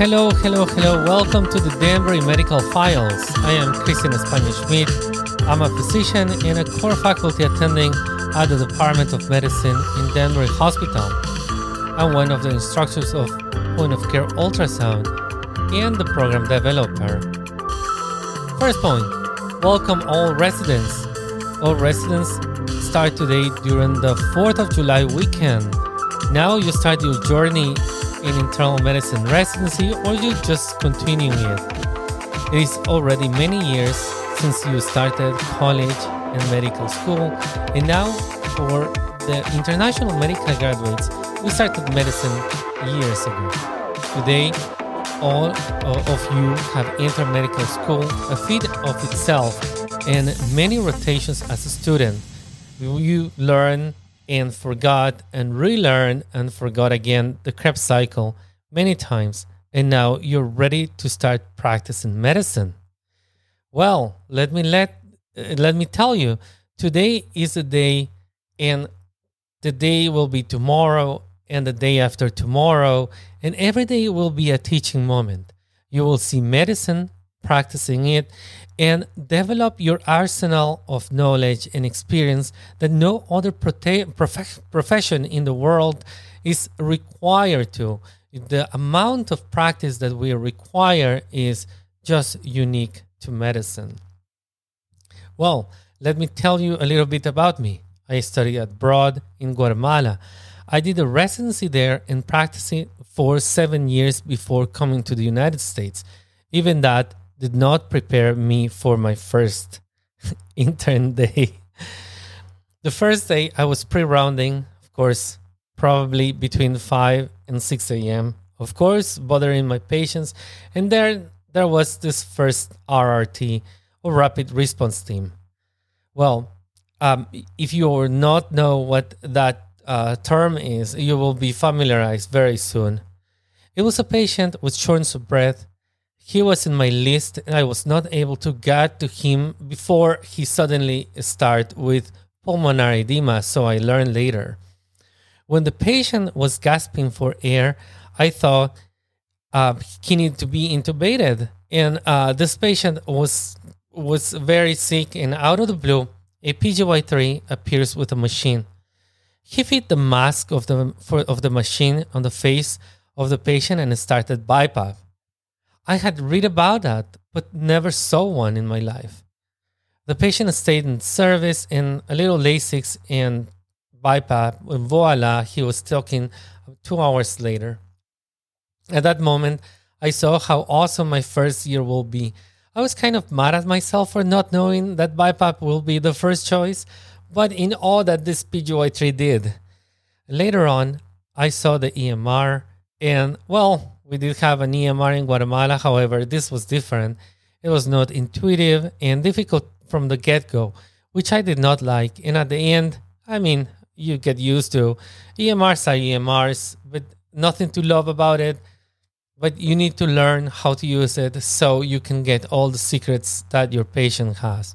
Hello, hello, hello. Welcome to the Danbury Medical Files. I am Christian Espana Schmidt. I'm a physician and a core faculty attending at the Department of Medicine in Danbury Hospital. I'm one of the instructors of point of care ultrasound and the program developer. First point welcome all residents. All residents start today during the 4th of July weekend. Now you start your journey in internal medicine residency or you just continuing it. It is already many years since you started college and medical school, and now for the international medical graduates, we started medicine years ago. Today, all of you have entered medical school, a feat of itself, and many rotations as a student. You learn and forgot and relearn and forgot again the Krebs cycle many times, and now you're ready to start practicing medicine. Well, let me let uh, let me tell you, today is the day, and the day will be tomorrow, and the day after tomorrow, and every day will be a teaching moment. You will see medicine, practicing it, and develop your arsenal of knowledge and experience that no other prote- prof- profession in the world is required to. The amount of practice that we require is just unique to medicine. Well, let me tell you a little bit about me. I studied abroad in Guatemala. I did a residency there and practicing for seven years before coming to the United States. Even that did not prepare me for my first intern day. The first day I was pre rounding, of course, probably between 5 and 6 a.m. Of course, bothering my patients. And there, there was this first RRT, or Rapid Response Team. Well, um, if you or not know what that uh, term is, you will be familiarized very soon. It was a patient with shortness of breath he was in my list and I was not able to get to him before he suddenly started with pulmonary edema, so I learned later. When the patient was gasping for air, I thought uh, he needed to be intubated. And uh, this patient was was very sick, and out of the blue, a PGY3 appears with a machine. He fit the mask of the for, of the machine on the face of the patient and started BiPAP. I had read about that, but never saw one in my life. The patient stayed in service in a little Lasix and BiPAP, and voila, he was talking two hours later. At that moment, I saw how awesome my first year will be. I was kind of mad at myself for not knowing that BiPAP will be the first choice, but in all that this PGY3 did. Later on, I saw the EMR, and well, we did have an EMR in Guatemala, however, this was different. It was not intuitive and difficult from the get go, which I did not like. And at the end, I mean, you get used to EMRs are EMRs, but nothing to love about it. But you need to learn how to use it so you can get all the secrets that your patient has.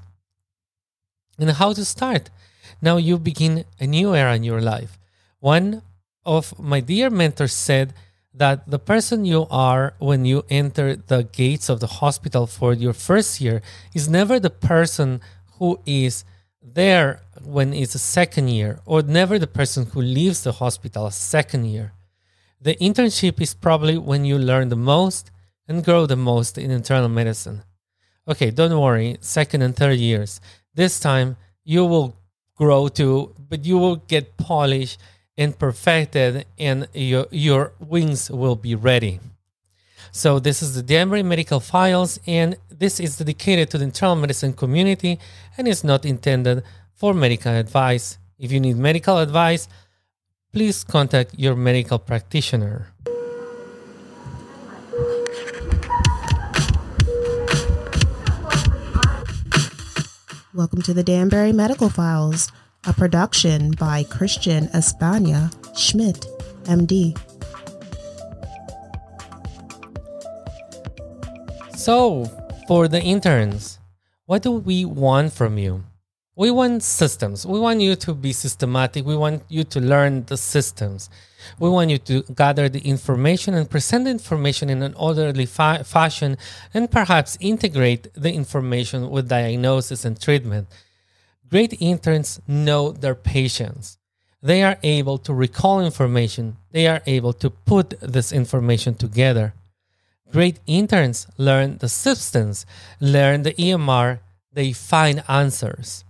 And how to start. Now you begin a new era in your life. One of my dear mentors said, that the person you are when you enter the gates of the hospital for your first year is never the person who is there when it's a second year, or never the person who leaves the hospital second year. The internship is probably when you learn the most and grow the most in internal medicine. Okay, don't worry, second and third years. This time you will grow too, but you will get polished and perfected, and your, your wings will be ready. So, this is the Danbury Medical Files, and this is dedicated to the internal medicine community and is not intended for medical advice. If you need medical advice, please contact your medical practitioner. Welcome to the Danbury Medical Files a production by Christian Espana Schmidt, MD. So, for the interns, what do we want from you? We want systems. We want you to be systematic. We want you to learn the systems. We want you to gather the information and present the information in an orderly fa- fashion and perhaps integrate the information with diagnosis and treatment. Great interns know their patients. They are able to recall information. They are able to put this information together. Great interns learn the substance, learn the EMR, they find answers.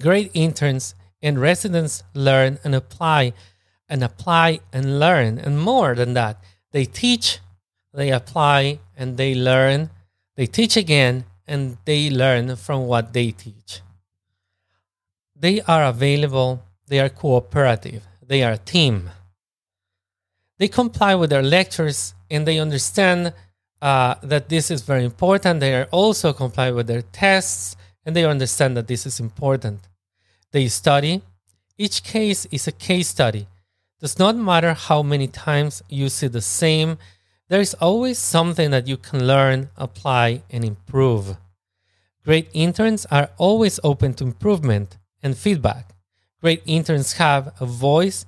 Great interns and residents learn and apply and apply and learn. And more than that, they teach, they apply, and they learn. They teach again, and they learn from what they teach. They are available, they are cooperative, they are a team. They comply with their lectures and they understand uh, that this is very important. They are also comply with their tests and they understand that this is important. They study. Each case is a case study does not matter how many times you see the same, there is always something that you can learn, apply, and improve. Great interns are always open to improvement and feedback. Great interns have a voice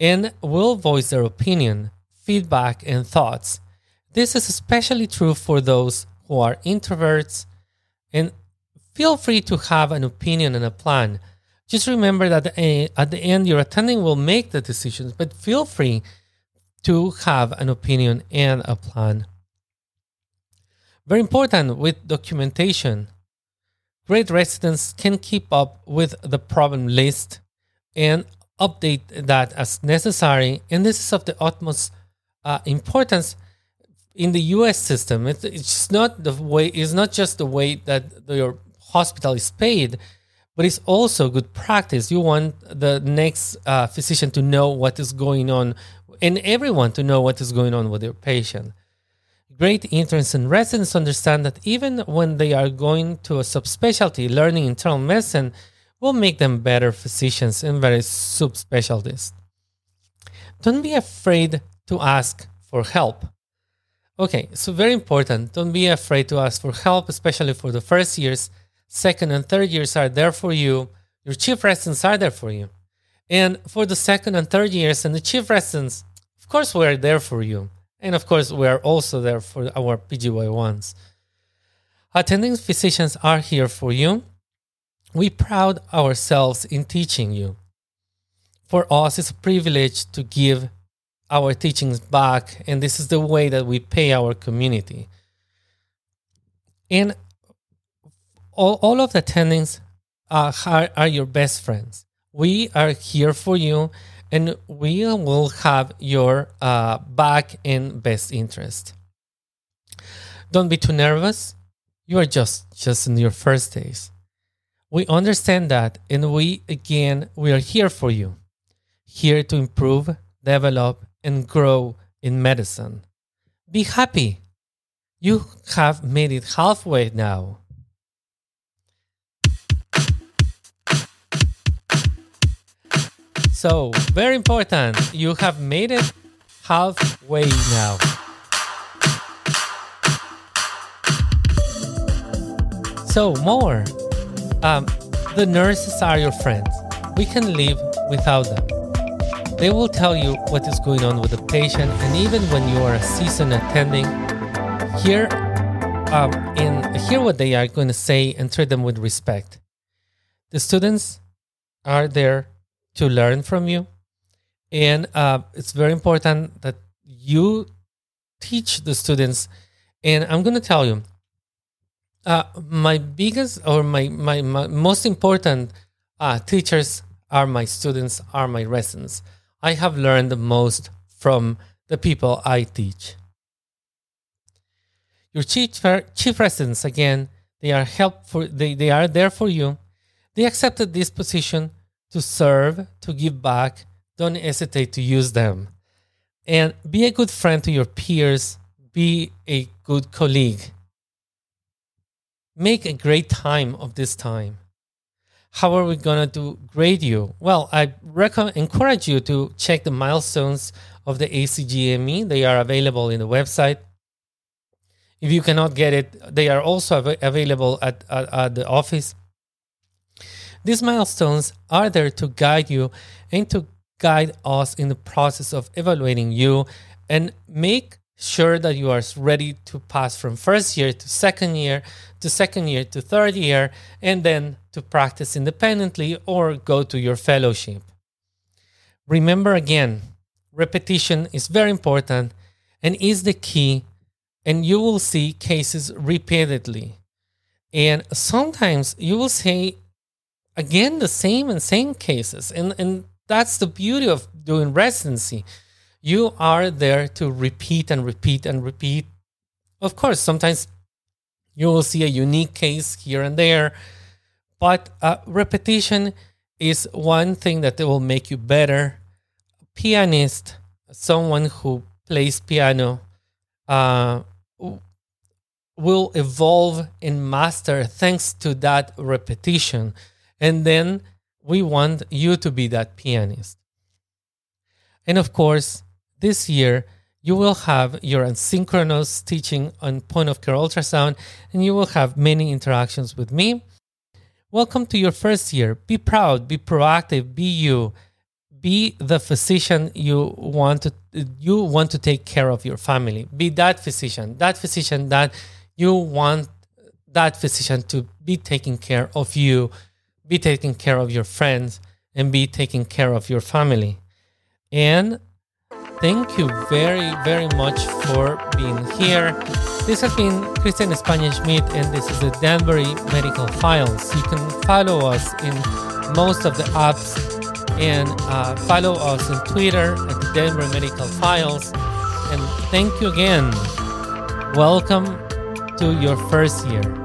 and will voice their opinion, feedback, and thoughts. This is especially true for those who are introverts and feel free to have an opinion and a plan just remember that at the end, your attending will make the decisions, but feel free to have an opinion and a plan. Very important with documentation. Great residents can keep up with the problem list and update that as necessary. And this is of the utmost uh, importance in the U.S. system. It's, it's not the way. It's not just the way that your hospital is paid but it's also good practice. You want the next uh, physician to know what is going on and everyone to know what is going on with their patient. Great interns and residents understand that even when they are going to a subspecialty, learning internal medicine will make them better physicians and better subspecialties. Don't be afraid to ask for help. Okay, so very important. Don't be afraid to ask for help, especially for the first years second and third years are there for you. Your chief residents are there for you. And for the second and third years and the chief residents, of course, we're there for you. And of course, we are also there for our PGY1s. Attending physicians are here for you. We proud ourselves in teaching you. For us, it's a privilege to give our teachings back, and this is the way that we pay our community. And all, all of the attendings are, are your best friends. We are here for you and we will have your uh, back in best interest. Don't be too nervous. You are just just in your first days. We understand that and we again we are here for you. Here to improve, develop and grow in medicine. Be happy. You have made it halfway now. So, very important, you have made it halfway now. So, more. Um, the nurses are your friends. We can live without them. They will tell you what is going on with the patient, and even when you are a seasoned attending, hear um, in hear what they are going to say and treat them with respect. The students are there to learn from you. And uh, it's very important that you teach the students. And I'm going to tell you, uh, my biggest or my, my, my most important uh, teachers are my students, are my residents. I have learned the most from the people I teach. Your chief, chief residents, again, they are helpful, they, they are there for you. They accepted this position to serve, to give back, don't hesitate to use them. And be a good friend to your peers, be a good colleague. Make a great time of this time. How are we going to grade you? Well, I recommend, encourage you to check the milestones of the ACGME. They are available in the website. If you cannot get it, they are also av- available at, at, at the office. These milestones are there to guide you and to guide us in the process of evaluating you and make sure that you are ready to pass from first year to second year to second year to third year and then to practice independently or go to your fellowship. Remember again, repetition is very important and is the key and you will see cases repeatedly. And sometimes you will say again the same and same cases. And, and that's the beauty of doing residency. You are there to repeat and repeat and repeat. Of course, sometimes you will see a unique case here and there, but uh, repetition is one thing that will make you better. Pianist, someone who plays piano, uh, will evolve and master thanks to that repetition. And then we want you to be that pianist. And of course, this year, you will have your asynchronous teaching on point of care ultrasound, and you will have many interactions with me. Welcome to your first year. Be proud, be proactive, be you. Be the physician you want to you want to take care of your family. Be that physician, that physician that you want that physician to be taking care of you, be taking care of your friends, and be taking care of your family. And thank you very, very much for being here. This has been Christian Espana Schmidt, and this is the Danbury Medical Files. You can follow us in most of the apps and uh, follow us on Twitter at Danbury Medical Files. And thank you again. Welcome to your first year.